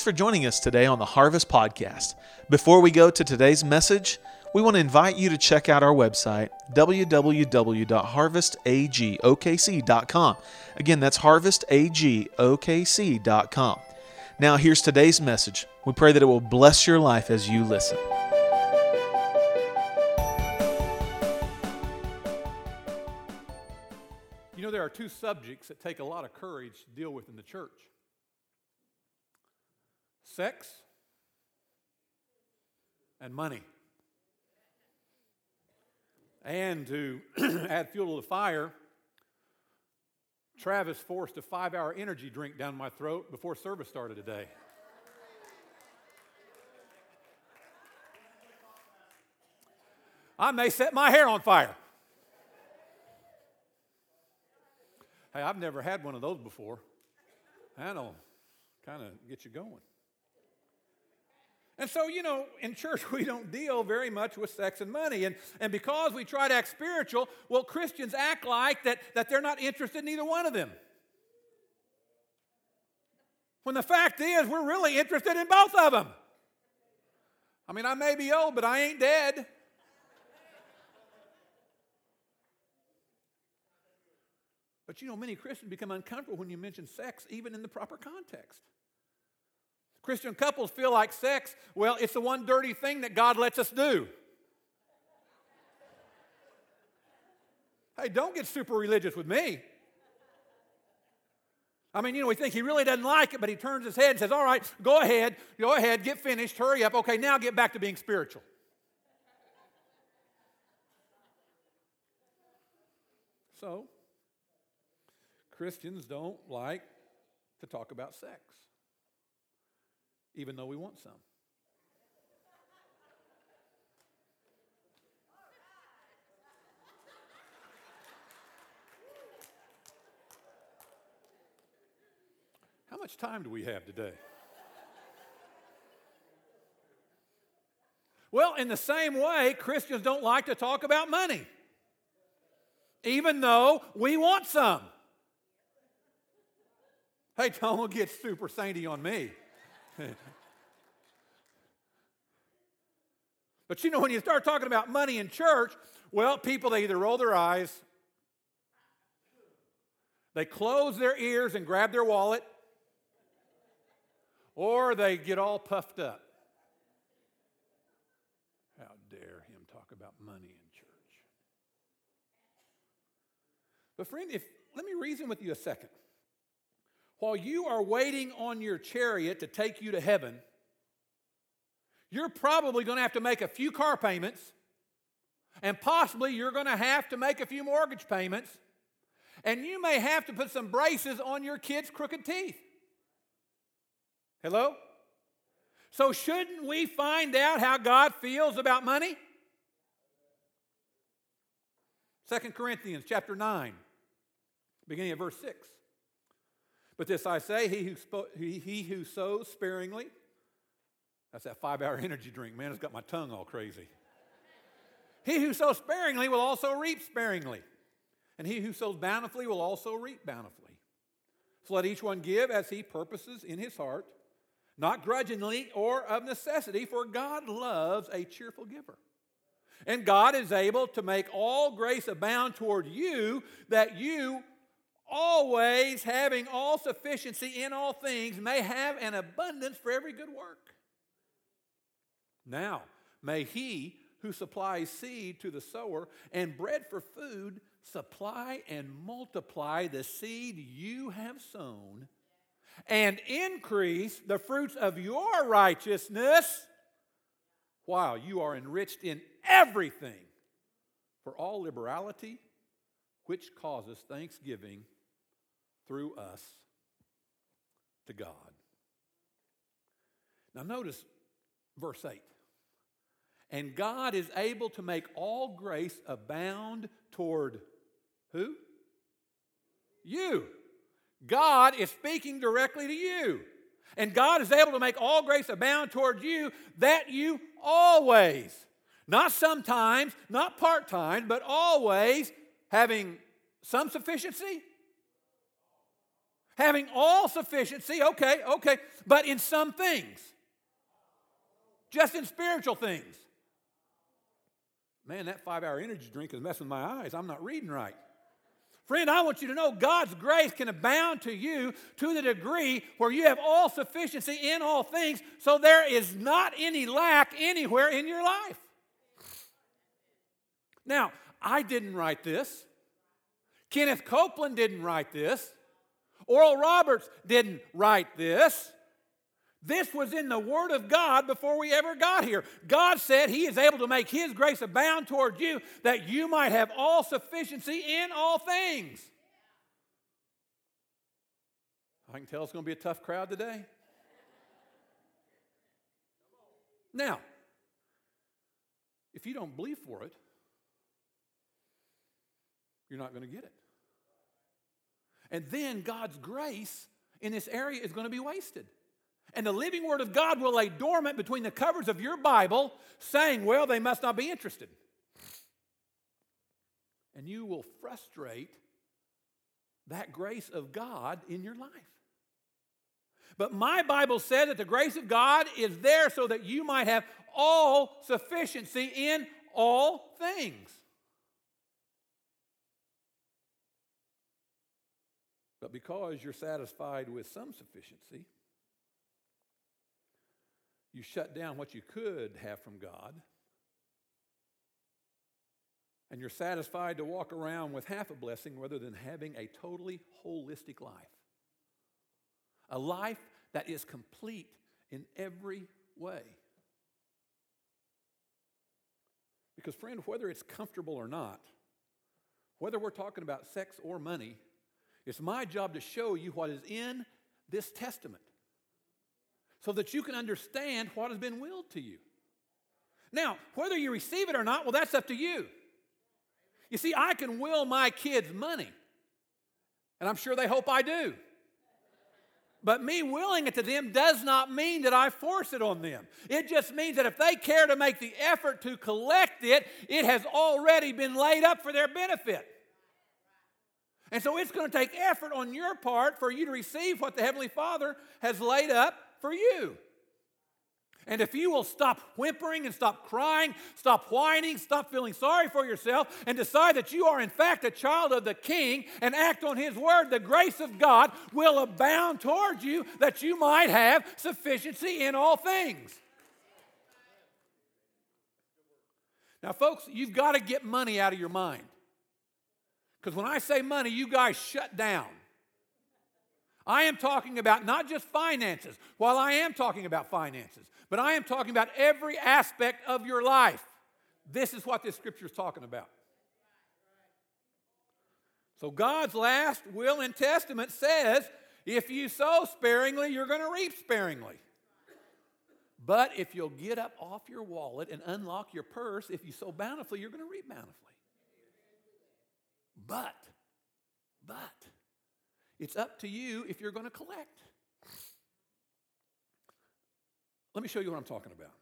Thanks for joining us today on the Harvest Podcast. Before we go to today's message, we want to invite you to check out our website, www.harvestagokc.com. Again, that's harvestagokc.com. Now, here's today's message. We pray that it will bless your life as you listen. You know, there are two subjects that take a lot of courage to deal with in the church sex and money. And to add fuel to the fire, Travis forced a five hour energy drink down my throat before service started today. I may set my hair on fire. Hey, I've never had one of those before. That'll kind of get you going. And so, you know, in church, we don't deal very much with sex and money. And, and because we try to act spiritual, well, Christians act like that, that they're not interested in either one of them. When the fact is, we're really interested in both of them. I mean, I may be old, but I ain't dead. But you know, many Christians become uncomfortable when you mention sex, even in the proper context. Christian couples feel like sex, well, it's the one dirty thing that God lets us do. Hey, don't get super religious with me. I mean, you know, we think he really doesn't like it, but he turns his head and says, All right, go ahead, go ahead, get finished, hurry up. Okay, now get back to being spiritual. So, Christians don't like to talk about sex even though we want some. How much time do we have today? Well, in the same way, Christians don't like to talk about money, even though we want some. Hey, don't get super sainty on me. but you know, when you start talking about money in church, well, people, they either roll their eyes, they close their ears and grab their wallet, or they get all puffed up. How dare him talk about money in church? But, friend, if let me reason with you a second while you are waiting on your chariot to take you to heaven, you're probably going to have to make a few car payments, and possibly you're going to have to make a few mortgage payments, and you may have to put some braces on your kids' crooked teeth. Hello? So, shouldn't we find out how God feels about money? 2 Corinthians chapter 9, beginning of verse 6. But this I say, he who, spo- he, he who sows sparingly, that's that five hour energy drink, man, it's got my tongue all crazy. he who sows sparingly will also reap sparingly, and he who sows bountifully will also reap bountifully. So let each one give as he purposes in his heart, not grudgingly or of necessity, for God loves a cheerful giver. And God is able to make all grace abound toward you, that you, always having all sufficiency in all things, may have an abundance for every good work. Now, may he who supplies seed to the sower and bread for food supply and multiply the seed you have sown and increase the fruits of your righteousness while you are enriched in everything for all liberality, which causes thanksgiving through us to God. Now, notice verse 8. And God is able to make all grace abound toward who? You. God is speaking directly to you. And God is able to make all grace abound toward you that you always, not sometimes, not part time, but always having some sufficiency Having all sufficiency, okay, okay, but in some things, just in spiritual things. Man, that five hour energy drink is messing my eyes. I'm not reading right. Friend, I want you to know God's grace can abound to you to the degree where you have all sufficiency in all things, so there is not any lack anywhere in your life. Now, I didn't write this. Kenneth Copeland didn't write this. Oral Roberts didn't write this. This was in the Word of God before we ever got here. God said He is able to make His grace abound toward you that you might have all sufficiency in all things. I can tell it's going to be a tough crowd today. Now, if you don't believe for it, you're not going to get it. And then God's grace in this area is going to be wasted. And the living Word of God will lay dormant between the covers of your Bible, saying, Well, they must not be interested. And you will frustrate that grace of God in your life. But my Bible says that the grace of God is there so that you might have all sufficiency in all things. But because you're satisfied with some sufficiency, you shut down what you could have from God, and you're satisfied to walk around with half a blessing rather than having a totally holistic life. A life that is complete in every way. Because, friend, whether it's comfortable or not, whether we're talking about sex or money, it's my job to show you what is in this testament so that you can understand what has been willed to you. Now, whether you receive it or not, well, that's up to you. You see, I can will my kids money, and I'm sure they hope I do. But me willing it to them does not mean that I force it on them. It just means that if they care to make the effort to collect it, it has already been laid up for their benefit. And so it's going to take effort on your part for you to receive what the Heavenly Father has laid up for you. And if you will stop whimpering and stop crying, stop whining, stop feeling sorry for yourself, and decide that you are in fact a child of the King and act on His word, the grace of God will abound towards you that you might have sufficiency in all things. Now, folks, you've got to get money out of your mind. Because when I say money, you guys shut down. I am talking about not just finances, while I am talking about finances, but I am talking about every aspect of your life. This is what this scripture is talking about. So, God's last will and testament says if you sow sparingly, you're going to reap sparingly. But if you'll get up off your wallet and unlock your purse, if you sow bountifully, you're going to reap bountifully. But, but, it's up to you if you're going to collect. Let me show you what I'm talking about.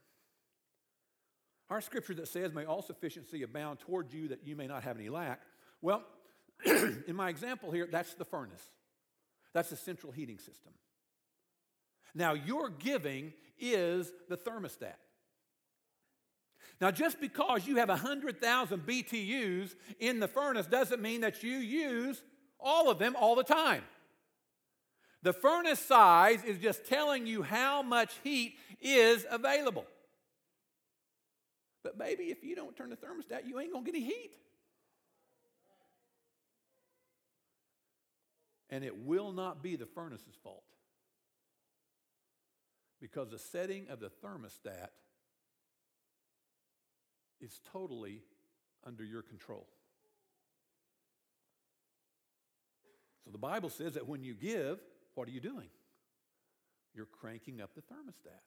Our scripture that says, May all sufficiency abound toward you that you may not have any lack. Well, in my example here, that's the furnace, that's the central heating system. Now, your giving is the thermostat. Now, just because you have 100,000 BTUs in the furnace doesn't mean that you use all of them all the time. The furnace size is just telling you how much heat is available. But, baby, if you don't turn the thermostat, you ain't going to get any heat. And it will not be the furnace's fault because the setting of the thermostat is totally under your control. So the Bible says that when you give, what are you doing? You're cranking up the thermostat.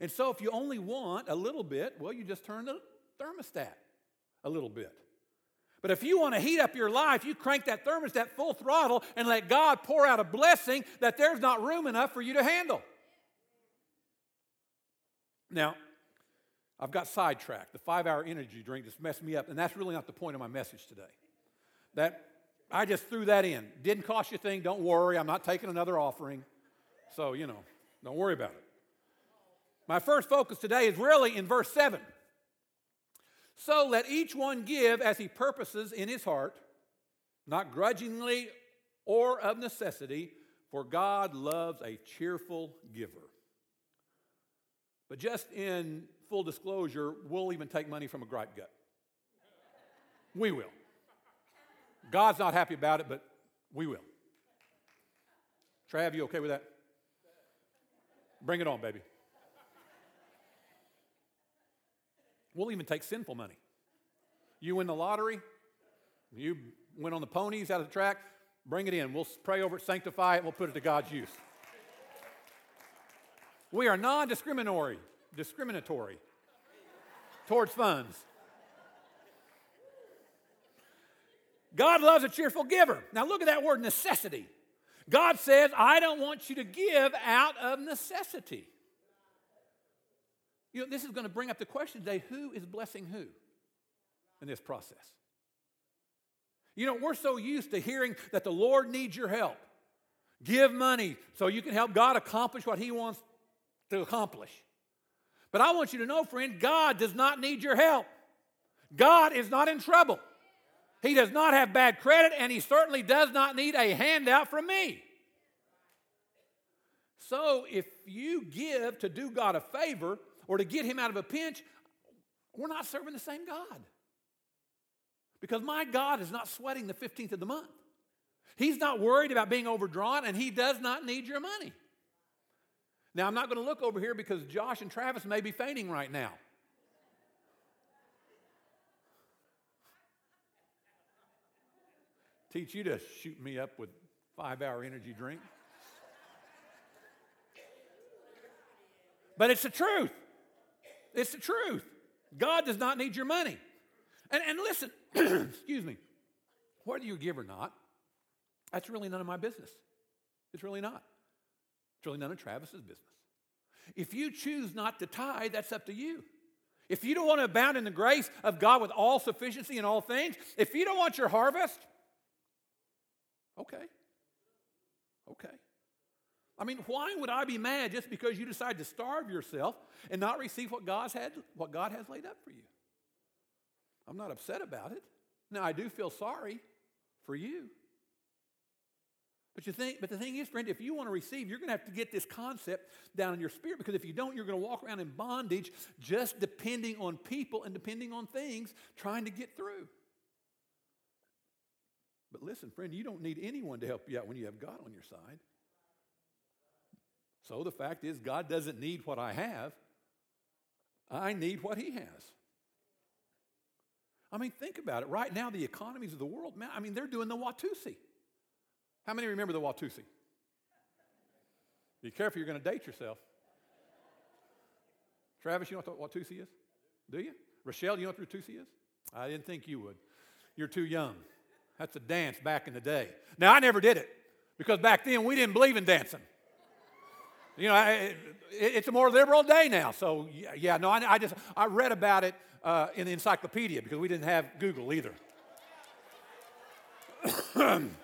And so if you only want a little bit, well, you just turn the thermostat a little bit. But if you want to heat up your life, you crank that thermostat full throttle and let God pour out a blessing that there's not room enough for you to handle. Now, I've got sidetracked. The five hour energy drink just messed me up, and that's really not the point of my message today. That I just threw that in. Didn't cost you a thing. Don't worry. I'm not taking another offering. So, you know, don't worry about it. My first focus today is really in verse 7. So let each one give as he purposes in his heart, not grudgingly or of necessity, for God loves a cheerful giver. But just in full disclosure, we'll even take money from a gripe gut. We will. God's not happy about it, but we will. Trav, you okay with that? Bring it on, baby. We'll even take sinful money. You win the lottery, you went on the ponies out of the track, bring it in. We'll pray over it, sanctify it, we'll put it to God's use. We are non discriminatory, discriminatory towards funds. God loves a cheerful giver. Now look at that word necessity. God says, I don't want you to give out of necessity. You know, this is going to bring up the question today who is blessing who in this process? You know, we're so used to hearing that the Lord needs your help. Give money so you can help God accomplish what He wants to accomplish. But I want you to know, friend, God does not need your help. God is not in trouble. He does not have bad credit, and He certainly does not need a handout from me. So if you give to do God a favor, or to get him out of a pinch, we're not serving the same God. Because my God is not sweating the 15th of the month. He's not worried about being overdrawn, and he does not need your money. Now, I'm not going to look over here because Josh and Travis may be fainting right now. Teach you to shoot me up with five hour energy drink. But it's the truth. It's the truth. God does not need your money. And, and listen, excuse me, whether you give or not, that's really none of my business. It's really not. It's really none of Travis's business. If you choose not to tithe, that's up to you. If you don't want to abound in the grace of God with all sufficiency in all things, if you don't want your harvest, okay. Okay. I mean, why would I be mad just because you decide to starve yourself and not receive what God's had, what God has laid up for you? I'm not upset about it. Now I do feel sorry for you. But you think, but the thing is, friend, if you want to receive, you're going to have to get this concept down in your spirit because if you don't, you're going to walk around in bondage, just depending on people and depending on things, trying to get through. But listen, friend, you don't need anyone to help you out when you have God on your side. So the fact is, God doesn't need what I have, I need what He has. I mean, think about it. Right now, the economies of the world, man, I mean, they're doing the Watusi. How many remember the Watusi? Be careful, you're going to date yourself. Travis, you know what the Watusi is? Do you? Rochelle, you know what the Watusi is? I didn't think you would. You're too young. That's a dance back in the day. Now, I never did it because back then we didn't believe in dancing. You know, it, it's a more liberal day now. So, yeah, no, I, I just, I read about it uh, in the encyclopedia because we didn't have Google either.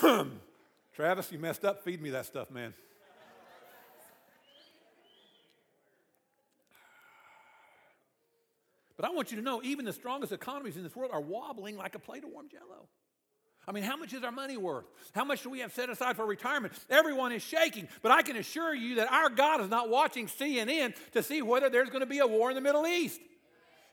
Travis, you messed up. Feed me that stuff, man. But I want you to know, even the strongest economies in this world are wobbling like a plate of warm jello. I mean, how much is our money worth? How much do we have set aside for retirement? Everyone is shaking, but I can assure you that our God is not watching CNN to see whether there's going to be a war in the Middle East.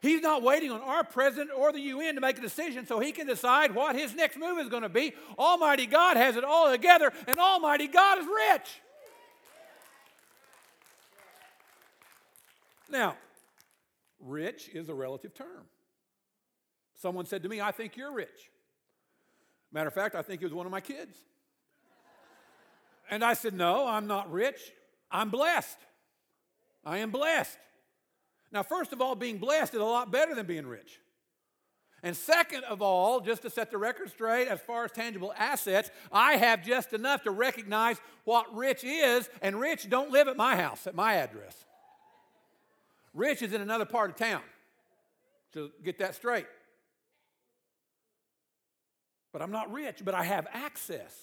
He's not waiting on our president or the UN to make a decision so he can decide what his next move is going to be. Almighty God has it all together, and Almighty God is rich. Now, rich is a relative term. Someone said to me, I think you're rich. Matter of fact, I think it was one of my kids. And I said, No, I'm not rich. I'm blessed. I am blessed. Now, first of all, being blessed is a lot better than being rich. And second of all, just to set the record straight, as far as tangible assets, I have just enough to recognize what rich is, and rich don't live at my house, at my address. Rich is in another part of town. So get that straight. but I'm not rich, but I have access.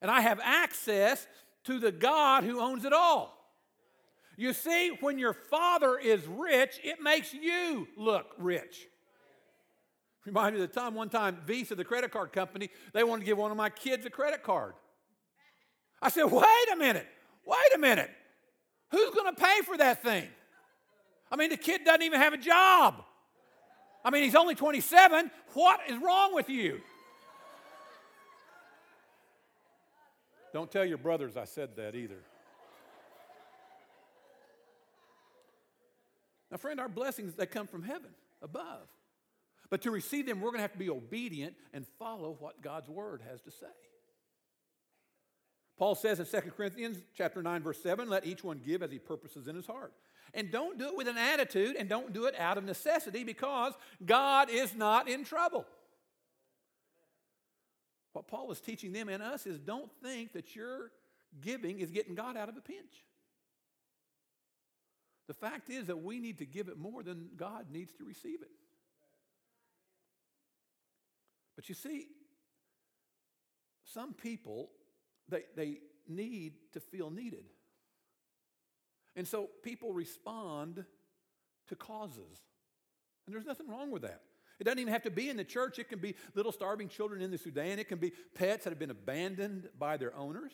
And I have access to the God who owns it all. You see, when your father is rich, it makes you look rich. Remind me of the time, one time, Visa, the credit card company, they wanted to give one of my kids a credit card. I said, wait a minute, wait a minute. Who's going to pay for that thing? I mean, the kid doesn't even have a job. I mean, he's only 27. What is wrong with you? Don't tell your brothers I said that either. Now, friend, our blessings, they come from heaven above. But to receive them, we're going to have to be obedient and follow what God's word has to say. Paul says in 2 Corinthians chapter 9 verse 7, let each one give as he purposes in his heart. And don't do it with an attitude and don't do it out of necessity because God is not in trouble. What Paul is teaching them and us is don't think that your giving is getting God out of a pinch. The fact is that we need to give it more than God needs to receive it. But you see, some people, they, they need to feel needed. And so people respond to causes. And there's nothing wrong with that. It doesn't even have to be in the church. It can be little starving children in the Sudan. It can be pets that have been abandoned by their owners.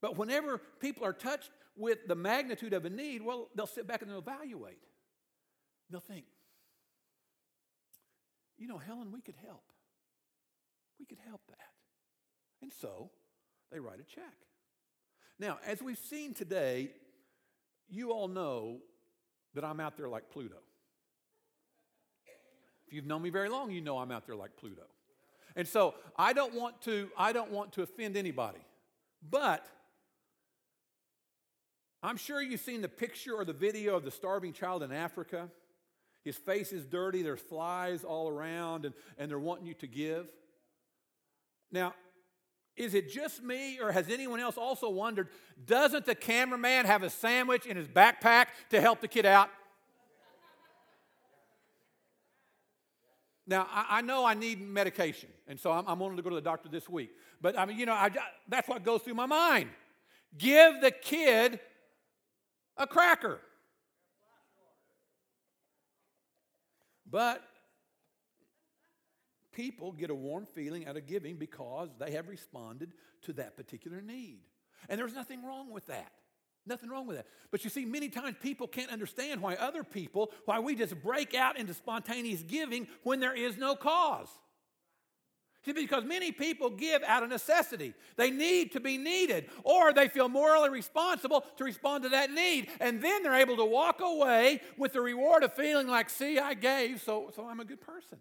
But whenever people are touched with the magnitude of a need, well, they'll sit back and they'll evaluate. They'll think, you know, Helen, we could help. We could help that. And so they write a check. Now, as we've seen today, you all know that I'm out there like Pluto. If you've known me very long, you know I'm out there like Pluto. And so I don't want to, I don't want to offend anybody. But I'm sure you've seen the picture or the video of the starving child in Africa. His face is dirty, there's flies all around, and, and they're wanting you to give. Now, is it just me, or has anyone else also wondered doesn't the cameraman have a sandwich in his backpack to help the kid out? Now, I, I know I need medication, and so I'm, I'm wanting to go to the doctor this week. But I mean, you know, I, that's what goes through my mind. Give the kid a cracker. But people get a warm feeling out of giving because they have responded to that particular need. And there's nothing wrong with that. Nothing wrong with that. But you see, many times people can't understand why other people, why we just break out into spontaneous giving when there is no cause. See, because many people give out of necessity. They need to be needed, or they feel morally responsible to respond to that need. And then they're able to walk away with the reward of feeling like, see, I gave, so, so I'm a good person.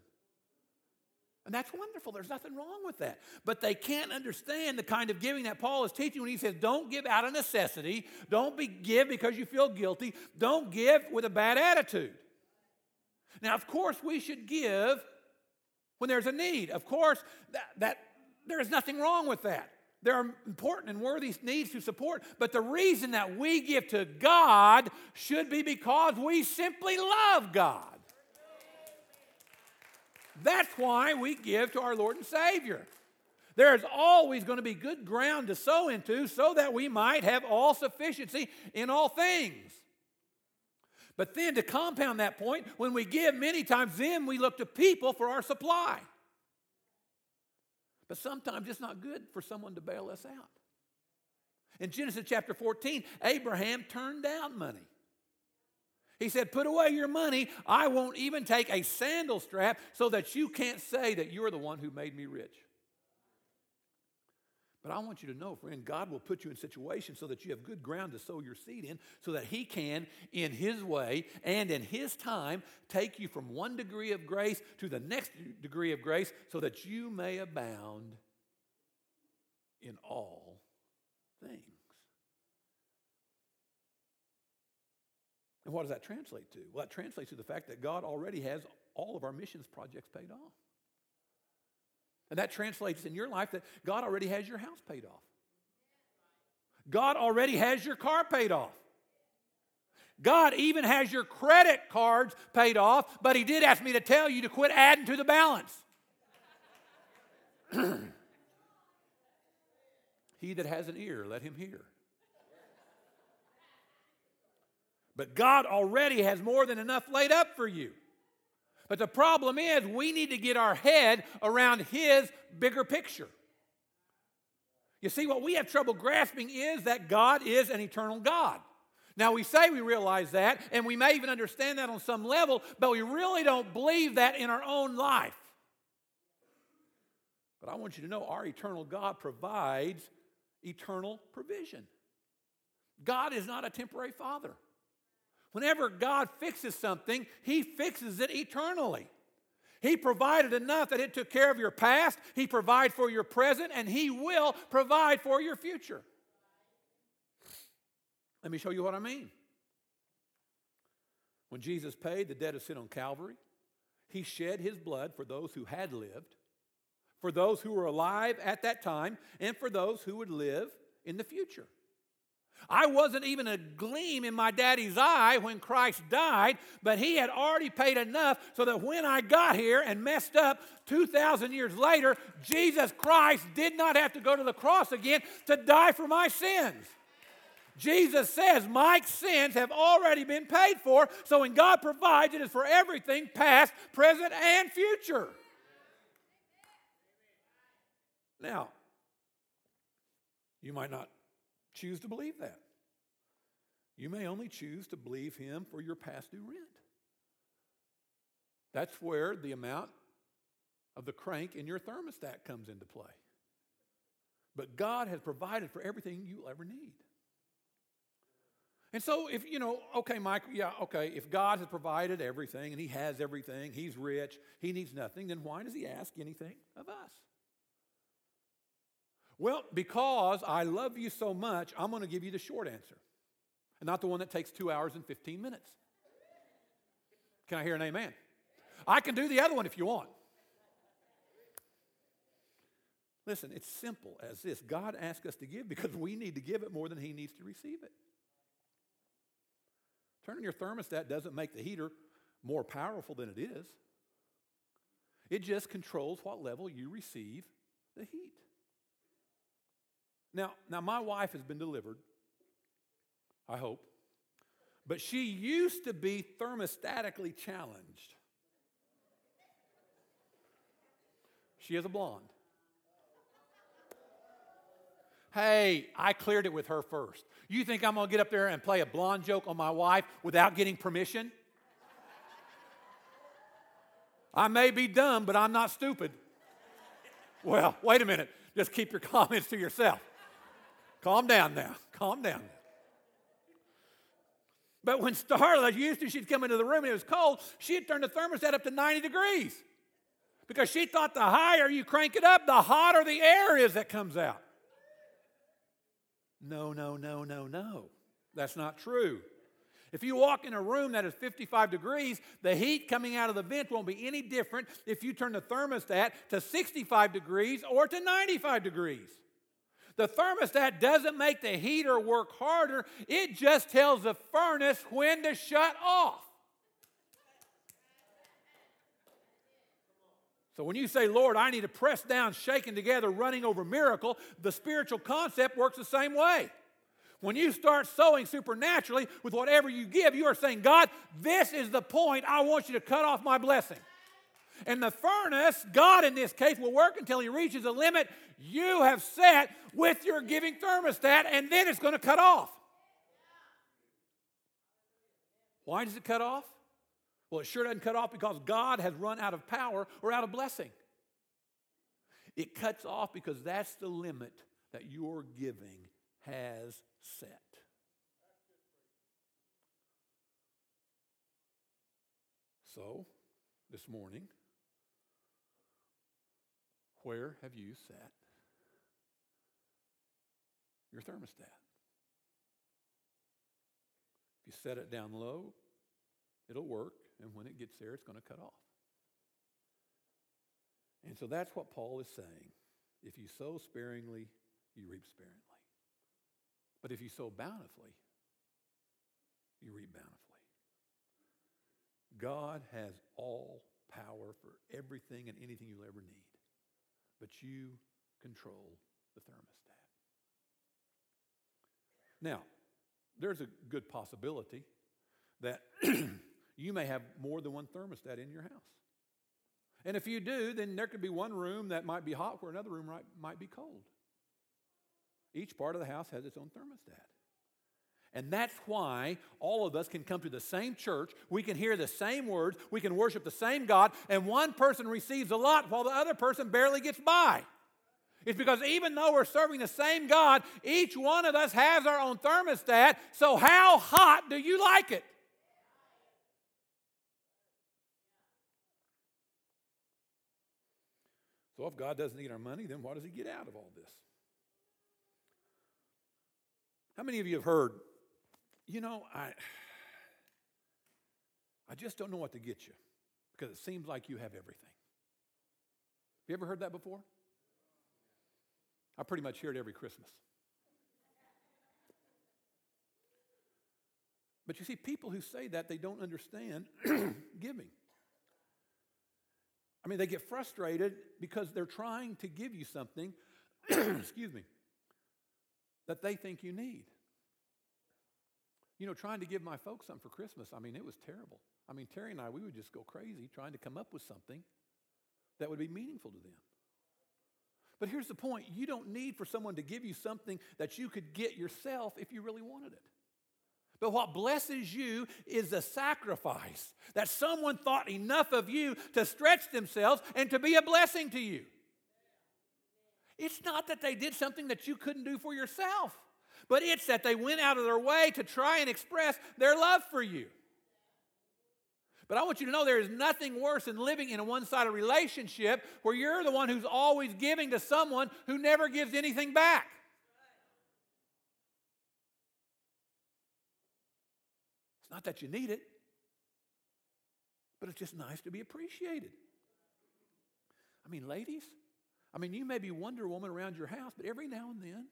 And that's wonderful. There's nothing wrong with that. But they can't understand the kind of giving that Paul is teaching when he says, don't give out of necessity. Don't be, give because you feel guilty. Don't give with a bad attitude. Now, of course, we should give when there's a need. Of course, that, that there is nothing wrong with that. There are important and worthy needs to support, but the reason that we give to God should be because we simply love God. That's why we give to our Lord and Savior. There is always going to be good ground to sow into so that we might have all sufficiency in all things. But then to compound that point, when we give, many times then we look to people for our supply. But sometimes it's not good for someone to bail us out. In Genesis chapter 14, Abraham turned down money. He said, Put away your money. I won't even take a sandal strap so that you can't say that you're the one who made me rich. But I want you to know, friend, God will put you in situations so that you have good ground to sow your seed in, so that He can, in His way and in His time, take you from one degree of grace to the next degree of grace, so that you may abound in all things. And what does that translate to? Well, that translates to the fact that God already has all of our missions projects paid off. And that translates in your life that God already has your house paid off. God already has your car paid off. God even has your credit cards paid off, but He did ask me to tell you to quit adding to the balance. he that has an ear, let him hear. But God already has more than enough laid up for you. But the problem is, we need to get our head around His bigger picture. You see, what we have trouble grasping is that God is an eternal God. Now, we say we realize that, and we may even understand that on some level, but we really don't believe that in our own life. But I want you to know our eternal God provides eternal provision. God is not a temporary father. Whenever God fixes something, He fixes it eternally. He provided enough that it took care of your past, He provides for your present, and He will provide for your future. Let me show you what I mean. When Jesus paid the debt of sin on Calvary, He shed His blood for those who had lived, for those who were alive at that time, and for those who would live in the future. I wasn't even a gleam in my daddy's eye when Christ died, but he had already paid enough so that when I got here and messed up 2,000 years later, Jesus Christ did not have to go to the cross again to die for my sins. Jesus says, My sins have already been paid for, so when God provides, it is for everything past, present, and future. Now, you might not choose to believe that. You may only choose to believe Him for your past due rent. That's where the amount of the crank in your thermostat comes into play. But God has provided for everything you'll ever need. And so, if you know, okay, Mike, yeah, okay, if God has provided everything and He has everything, He's rich, He needs nothing, then why does He ask anything of us? Well, because I love you so much, I'm going to give you the short answer, and not the one that takes two hours and 15 minutes. Can I hear an amen? I can do the other one if you want. Listen, it's simple as this God asks us to give because we need to give it more than He needs to receive it. Turning your thermostat doesn't make the heater more powerful than it is, it just controls what level you receive the heat. Now, now my wife has been delivered, I hope, but she used to be thermostatically challenged. She is a blonde. Hey, I cleared it with her first. You think I'm gonna get up there and play a blonde joke on my wife without getting permission? I may be dumb, but I'm not stupid. Well, wait a minute. Just keep your comments to yourself. Calm down now. Calm down. But when Starla used to, she'd come into the room and it was cold, she'd turn the thermostat up to 90 degrees. Because she thought the higher you crank it up, the hotter the air is that comes out. No, no, no, no, no. That's not true. If you walk in a room that is 55 degrees, the heat coming out of the vent won't be any different if you turn the thermostat to 65 degrees or to 95 degrees. The thermostat doesn't make the heater work harder, it just tells the furnace when to shut off. So when you say, Lord, I need to press down, shaking together, running over miracle, the spiritual concept works the same way. When you start sowing supernaturally with whatever you give, you are saying, God, this is the point I want you to cut off my blessing. And the furnace, God in this case, will work until he reaches a limit you have set with your giving thermostat, and then it's going to cut off. Why does it cut off? Well, it sure doesn't cut off because God has run out of power or out of blessing. It cuts off because that's the limit that your giving has set. So, this morning, where have you set your thermostat? If you set it down low, it'll work, and when it gets there, it's going to cut off. And so that's what Paul is saying. If you sow sparingly, you reap sparingly. But if you sow bountifully, you reap bountifully. God has all power for everything and anything you'll ever need. But you control the thermostat. Now, there's a good possibility that you may have more than one thermostat in your house. And if you do, then there could be one room that might be hot where another room might, might be cold. Each part of the house has its own thermostat. And that's why all of us can come to the same church, we can hear the same words, we can worship the same God, and one person receives a lot while the other person barely gets by. It's because even though we're serving the same God, each one of us has our own thermostat. So, how hot do you like it? So, if God doesn't need our money, then what does He get out of all this? How many of you have heard, you know, I, I just don't know what to get you because it seems like you have everything? Have you ever heard that before? I pretty much hear it every Christmas. But you see, people who say that, they don't understand giving. I mean, they get frustrated because they're trying to give you something, excuse me, that they think you need. You know, trying to give my folks something for Christmas, I mean, it was terrible. I mean, Terry and I, we would just go crazy trying to come up with something that would be meaningful to them. But here's the point you don't need for someone to give you something that you could get yourself if you really wanted it. But what blesses you is the sacrifice that someone thought enough of you to stretch themselves and to be a blessing to you. It's not that they did something that you couldn't do for yourself, but it's that they went out of their way to try and express their love for you. But I want you to know there is nothing worse than living in a one sided relationship where you're the one who's always giving to someone who never gives anything back. It's not that you need it, but it's just nice to be appreciated. I mean, ladies, I mean, you may be Wonder Woman around your house, but every now and then,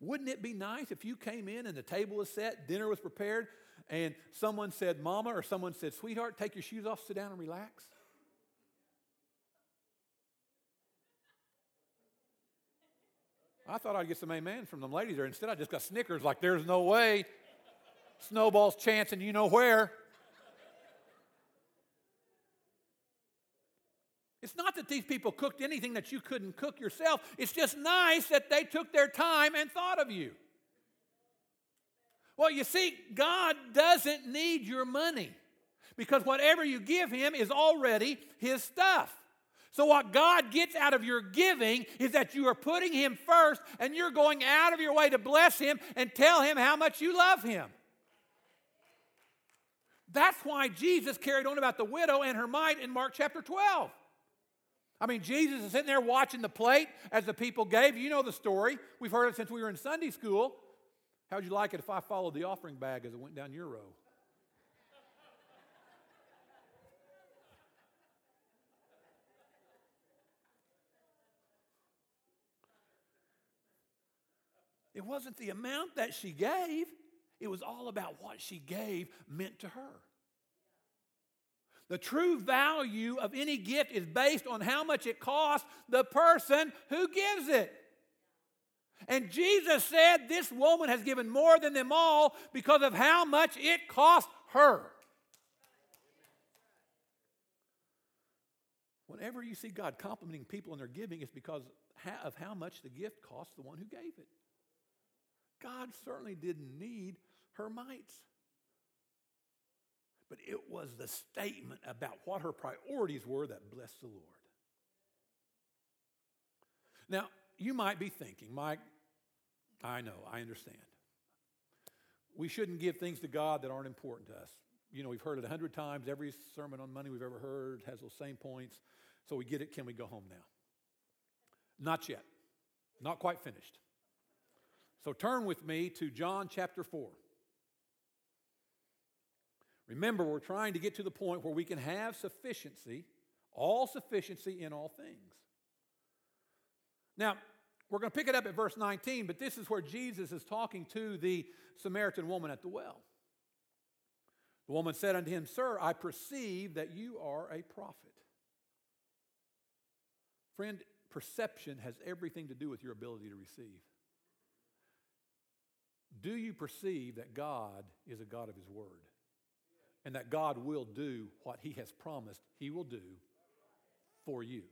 wouldn't it be nice if you came in and the table was set, dinner was prepared, and someone said, Mama, or someone said, Sweetheart, take your shoes off, sit down, and relax? I thought I'd get some amen from them ladies there. Instead, I just got Snickers, like, there's no way. Snowball's chancing you know where. It's not that these people cooked anything that you couldn't cook yourself. It's just nice that they took their time and thought of you. Well, you see, God doesn't need your money because whatever you give Him is already His stuff. So, what God gets out of your giving is that you are putting Him first and you're going out of your way to bless Him and tell Him how much you love Him. That's why Jesus carried on about the widow and her mite in Mark chapter 12. I mean, Jesus is sitting there watching the plate as the people gave. You know the story. We've heard it since we were in Sunday school. How would you like it if I followed the offering bag as it went down your row? It wasn't the amount that she gave, it was all about what she gave meant to her. The true value of any gift is based on how much it costs the person who gives it. And Jesus said, This woman has given more than them all because of how much it cost her. Whenever you see God complimenting people in their giving, it's because of how much the gift cost the one who gave it. God certainly didn't need her mites. But it was the statement about what her priorities were that blessed the Lord. Now, you might be thinking, Mike, I know, I understand. We shouldn't give things to God that aren't important to us. You know, we've heard it a hundred times. Every sermon on money we've ever heard has those same points. So we get it. Can we go home now? Not yet. Not quite finished. So turn with me to John chapter 4. Remember, we're trying to get to the point where we can have sufficiency, all sufficiency in all things. Now, we're going to pick it up at verse 19, but this is where Jesus is talking to the Samaritan woman at the well. The woman said unto him, Sir, I perceive that you are a prophet. Friend, perception has everything to do with your ability to receive. Do you perceive that God is a God of His Word? And that God will do what He has promised He will do for you?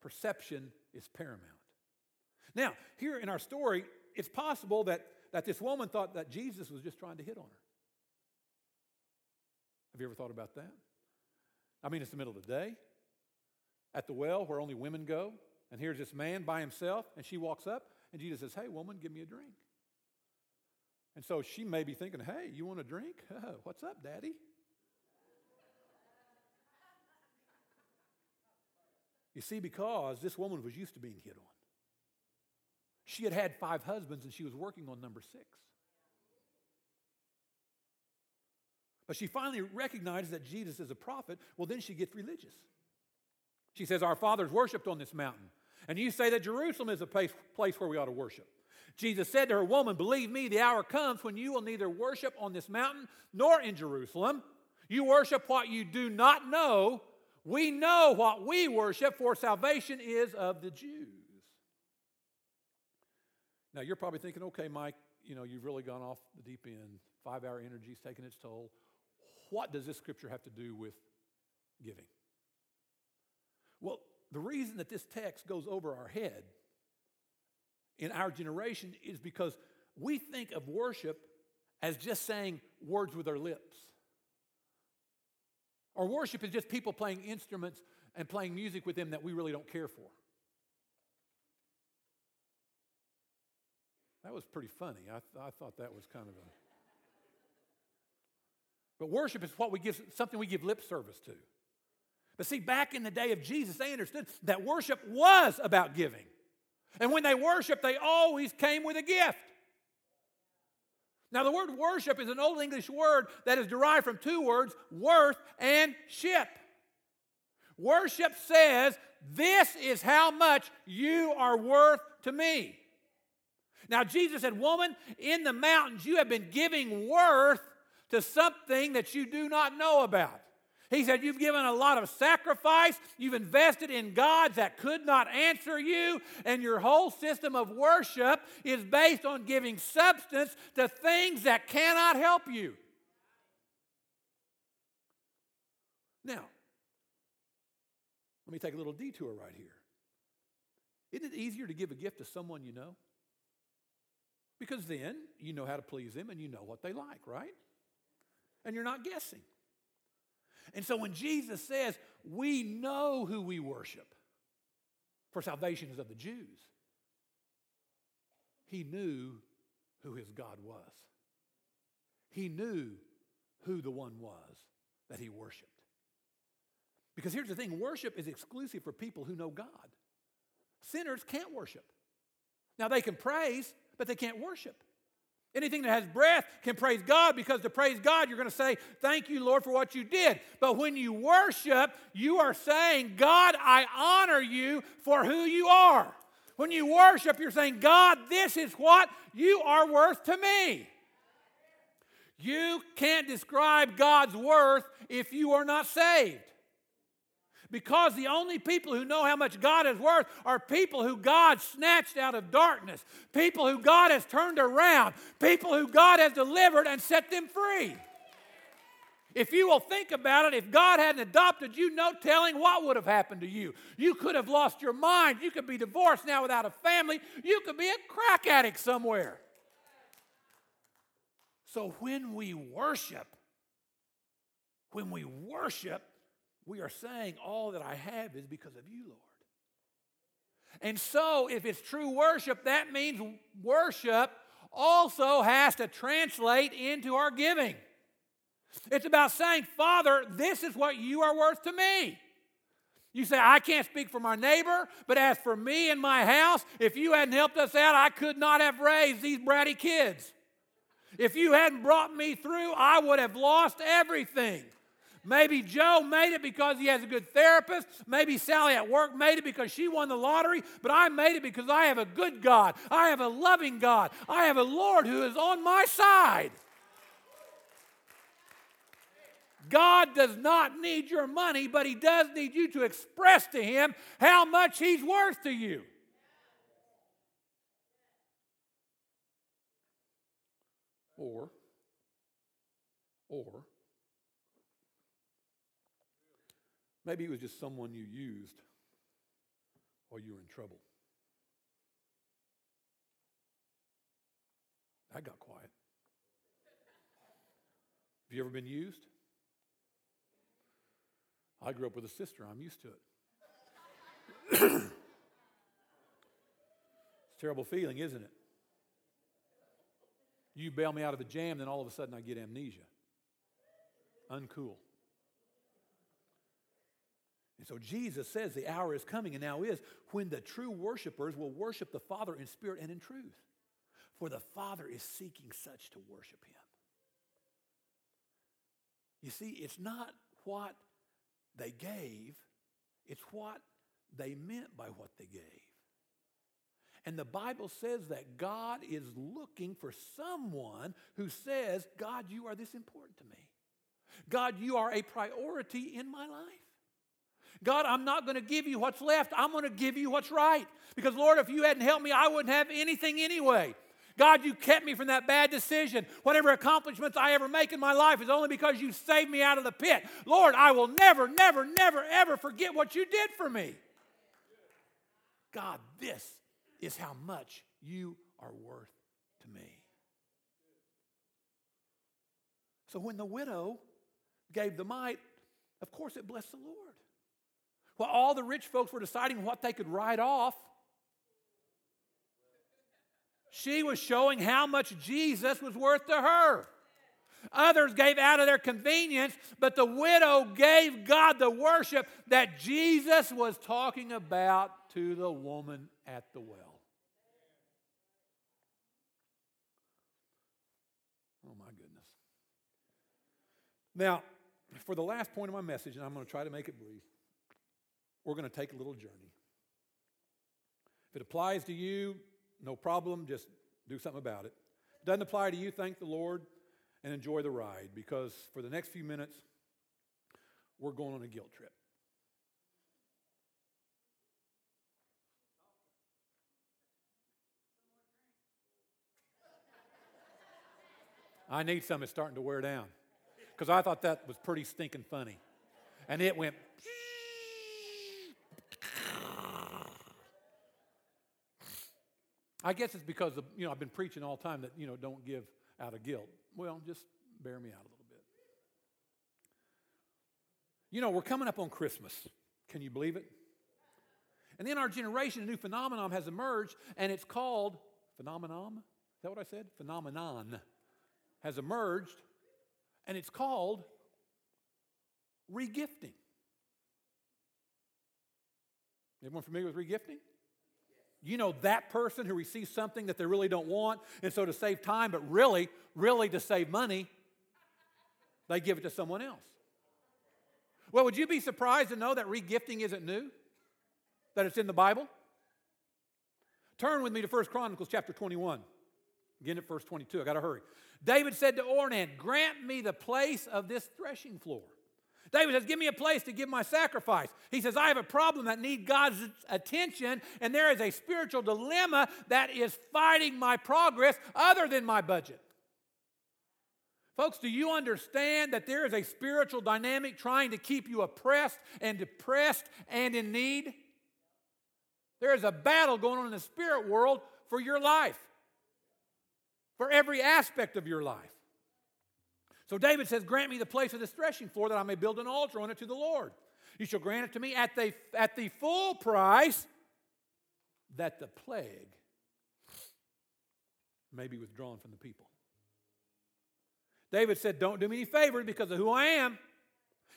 Perception is paramount. Now, here in our story, it's possible that, that this woman thought that Jesus was just trying to hit on her. Have you ever thought about that? I mean, it's the middle of the day at the well where only women go, and here's this man by himself, and she walks up, and Jesus says, Hey, woman, give me a drink. And so she may be thinking, Hey, you want a drink? What's up, daddy? You see, because this woman was used to being hit on. She had had five husbands and she was working on number six. But she finally recognizes that Jesus is a prophet. Well, then she gets religious. She says, Our fathers worshiped on this mountain. And you say that Jerusalem is a place, place where we ought to worship. Jesus said to her, Woman, believe me, the hour comes when you will neither worship on this mountain nor in Jerusalem. You worship what you do not know. We know what we worship, for salvation is of the Jews. Now, you're probably thinking, okay, Mike, you know, you've really gone off the deep end. Five hour energy's taking its toll. What does this scripture have to do with giving? Well, the reason that this text goes over our head in our generation is because we think of worship as just saying words with our lips. Or worship is just people playing instruments and playing music with them that we really don't care for. That was pretty funny. I, th- I thought that was kind of a. But worship is what we give, something we give lip service to. But see, back in the day of Jesus, they understood that worship was about giving. And when they worshiped, they always came with a gift. Now, the word worship is an Old English word that is derived from two words, worth and ship. Worship says, This is how much you are worth to me. Now, Jesus said, Woman, in the mountains you have been giving worth to something that you do not know about. He said, You've given a lot of sacrifice. You've invested in gods that could not answer you. And your whole system of worship is based on giving substance to things that cannot help you. Now, let me take a little detour right here. Isn't it easier to give a gift to someone you know? Because then you know how to please them and you know what they like, right? And you're not guessing. And so when Jesus says, we know who we worship, for salvation is of the Jews, he knew who his God was. He knew who the one was that he worshiped. Because here's the thing worship is exclusive for people who know God. Sinners can't worship. Now, they can praise, but they can't worship. Anything that has breath can praise God because to praise God, you're going to say, Thank you, Lord, for what you did. But when you worship, you are saying, God, I honor you for who you are. When you worship, you're saying, God, this is what you are worth to me. You can't describe God's worth if you are not saved. Because the only people who know how much God is worth are people who God snatched out of darkness, people who God has turned around, people who God has delivered and set them free. If you will think about it, if God hadn't adopted you, no telling what would have happened to you. You could have lost your mind. You could be divorced now without a family. You could be a crack addict somewhere. So when we worship, when we worship, we are saying, All that I have is because of you, Lord. And so, if it's true worship, that means worship also has to translate into our giving. It's about saying, Father, this is what you are worth to me. You say, I can't speak for my neighbor, but as for me and my house, if you hadn't helped us out, I could not have raised these bratty kids. If you hadn't brought me through, I would have lost everything. Maybe Joe made it because he has a good therapist. Maybe Sally at work made it because she won the lottery. But I made it because I have a good God. I have a loving God. I have a Lord who is on my side. God does not need your money, but He does need you to express to Him how much He's worth to you. Or, maybe it was just someone you used while you were in trouble. I got quiet. Have you ever been used? I grew up with a sister. I'm used to it. it's a terrible feeling, isn't it? You bail me out of a jam, then all of a sudden I get amnesia. Uncool. And so Jesus says the hour is coming and now is when the true worshipers will worship the Father in spirit and in truth. For the Father is seeking such to worship him. You see, it's not what they gave, it's what they meant by what they gave. And the Bible says that God is looking for someone who says, God, you are this important to me. God, you are a priority in my life. God, I'm not going to give you what's left. I'm going to give you what's right. Because, Lord, if you hadn't helped me, I wouldn't have anything anyway. God, you kept me from that bad decision. Whatever accomplishments I ever make in my life is only because you saved me out of the pit. Lord, I will never, never, never, ever forget what you did for me. God, this is how much you are worth to me. So when the widow gave the mite, of course it blessed the Lord. While all the rich folks were deciding what they could write off, she was showing how much Jesus was worth to her. Others gave out of their convenience, but the widow gave God the worship that Jesus was talking about to the woman at the well. Oh, my goodness. Now, for the last point of my message, and I'm going to try to make it brief, we're going to take a little journey. If it applies to you, no problem, just do something about it. it Doesn't apply to you, thank the Lord and enjoy the ride because for the next few minutes, we're going on a guilt trip. I need some. It's starting to wear down because I thought that was pretty stinking funny. And it went I guess it's because of, you know I've been preaching all time that you know don't give out of guilt. Well, just bear me out a little bit. You know, we're coming up on Christmas. Can you believe it? And in our generation, a new phenomenon has emerged, and it's called phenomenon. Is that what I said? Phenomenon has emerged, and it's called regifting. Everyone familiar with regifting? You know that person who receives something that they really don't want, and so to save time, but really, really to save money, they give it to someone else. Well, would you be surprised to know that regifting isn't new? That it's in the Bible? Turn with me to 1 Chronicles chapter 21. Again at verse 22. I got to hurry. David said to Ornan, Grant me the place of this threshing floor David says, Give me a place to give my sacrifice. He says, I have a problem that needs God's attention, and there is a spiritual dilemma that is fighting my progress other than my budget. Folks, do you understand that there is a spiritual dynamic trying to keep you oppressed and depressed and in need? There is a battle going on in the spirit world for your life, for every aspect of your life. So David says, Grant me the place of this threshing floor that I may build an altar on it to the Lord. You shall grant it to me at the, at the full price that the plague may be withdrawn from the people. David said, Don't do me any favors because of who I am.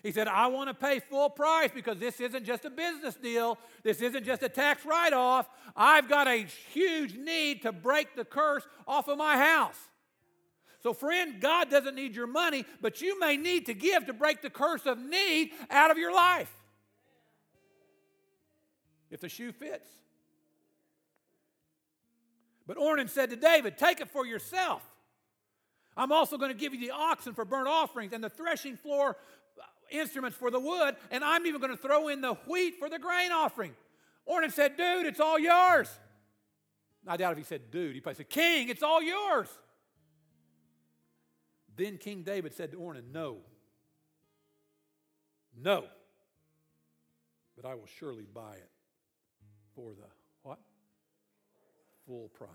He said, I want to pay full price because this isn't just a business deal. This isn't just a tax write off. I've got a huge need to break the curse off of my house. So, friend, God doesn't need your money, but you may need to give to break the curse of need out of your life. If the shoe fits. But Ornan said to David, Take it for yourself. I'm also going to give you the oxen for burnt offerings and the threshing floor uh, instruments for the wood, and I'm even going to throw in the wheat for the grain offering. Ornan said, Dude, it's all yours. I doubt if he said, Dude, he probably said, King, it's all yours. Then King David said to Ornan, No. No. But I will surely buy it for the what? Full price.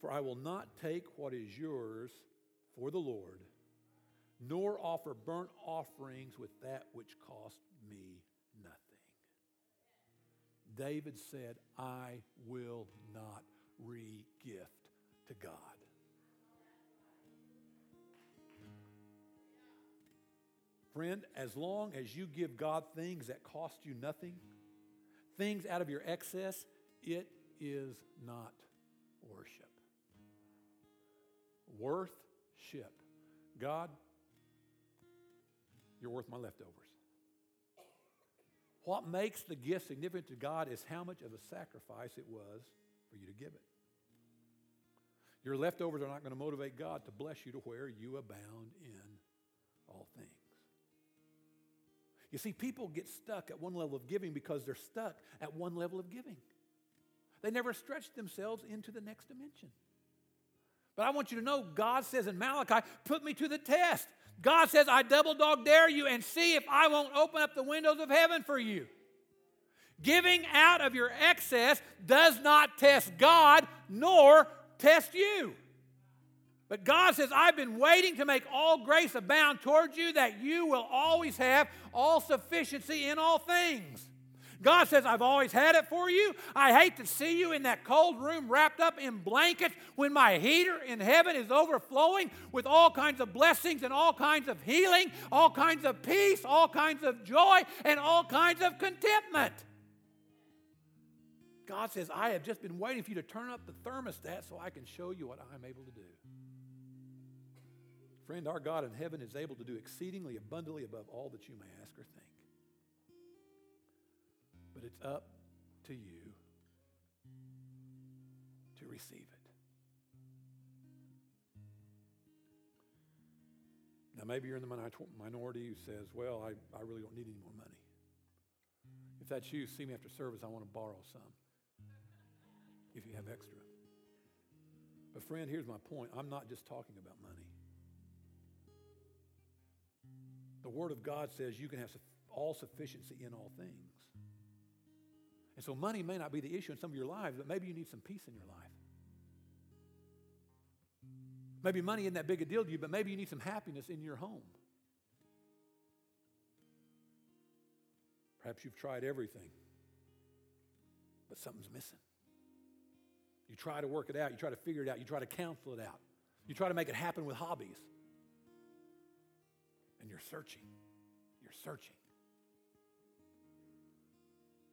For I will not take what is yours for the Lord, nor offer burnt offerings with that which cost me nothing. David said, I will not re gift to God. Friend, as long as you give God things that cost you nothing, things out of your excess, it is not worship. Worth-ship. God, you're worth my leftovers. What makes the gift significant to God is how much of a sacrifice it was for you to give it. Your leftovers are not going to motivate God to bless you to where you abound in all things. You see, people get stuck at one level of giving because they're stuck at one level of giving. They never stretch themselves into the next dimension. But I want you to know God says in Malachi, put me to the test. God says, I double dog dare you and see if I won't open up the windows of heaven for you. Giving out of your excess does not test God nor test you. But God says, I've been waiting to make all grace abound towards you that you will always have all sufficiency in all things. God says, I've always had it for you. I hate to see you in that cold room wrapped up in blankets when my heater in heaven is overflowing with all kinds of blessings and all kinds of healing, all kinds of peace, all kinds of joy, and all kinds of contentment. God says, I have just been waiting for you to turn up the thermostat so I can show you what I'm able to do. Friend, our God in heaven is able to do exceedingly abundantly above all that you may ask or think. But it's up to you to receive it. Now, maybe you're in the minority who says, Well, I, I really don't need any more money. If that's you, see me after service. I want to borrow some if you have extra. But, friend, here's my point I'm not just talking about money. The Word of God says you can have all sufficiency in all things. And so money may not be the issue in some of your lives, but maybe you need some peace in your life. Maybe money isn't that big a deal to you, but maybe you need some happiness in your home. Perhaps you've tried everything, but something's missing. You try to work it out, you try to figure it out, you try to counsel it out, you try to make it happen with hobbies and you're searching. You're searching.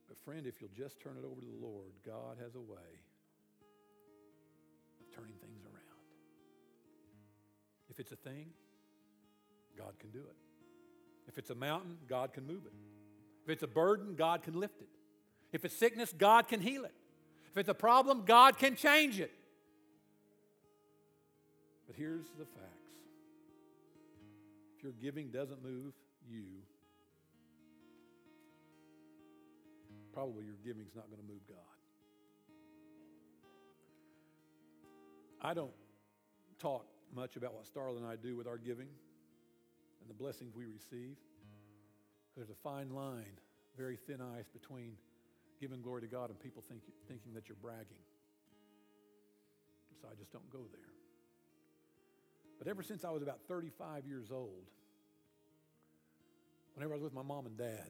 But, friend, if you'll just turn it over to the Lord, God has a way of turning things around. If it's a thing, God can do it. If it's a mountain, God can move it. If it's a burden, God can lift it. If it's sickness, God can heal it. If it's a problem, God can change it. But here's the fact your giving doesn't move you, probably your giving's not going to move God. I don't talk much about what Starla and I do with our giving and the blessings we receive. There's a fine line, very thin ice between giving glory to God and people think, thinking that you're bragging. So I just don't go there. But ever since I was about 35 years old, whenever I was with my mom and dad,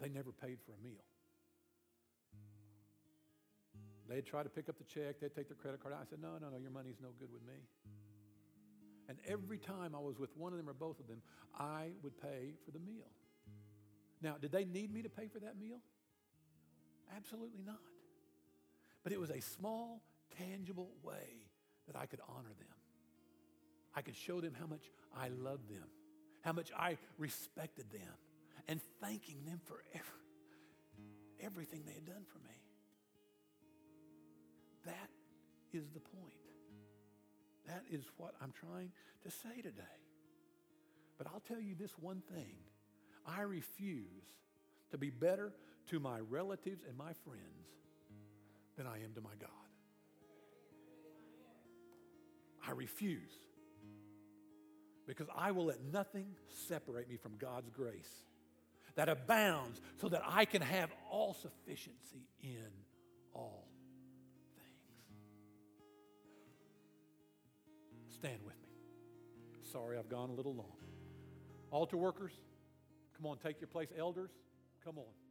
they never paid for a meal. They'd try to pick up the check, they'd take their credit card. I said, No, no, no, your money's no good with me. And every time I was with one of them or both of them, I would pay for the meal. Now, did they need me to pay for that meal? Absolutely not. But it was a small tangible way that I could honor them. I could show them how much I loved them, how much I respected them, and thanking them for every, everything they had done for me. That is the point. That is what I'm trying to say today. But I'll tell you this one thing I refuse to be better to my relatives and my friends than I am to my God. I refuse. Because I will let nothing separate me from God's grace that abounds so that I can have all sufficiency in all things. Stand with me. Sorry, I've gone a little long. Altar workers, come on, take your place. Elders, come on.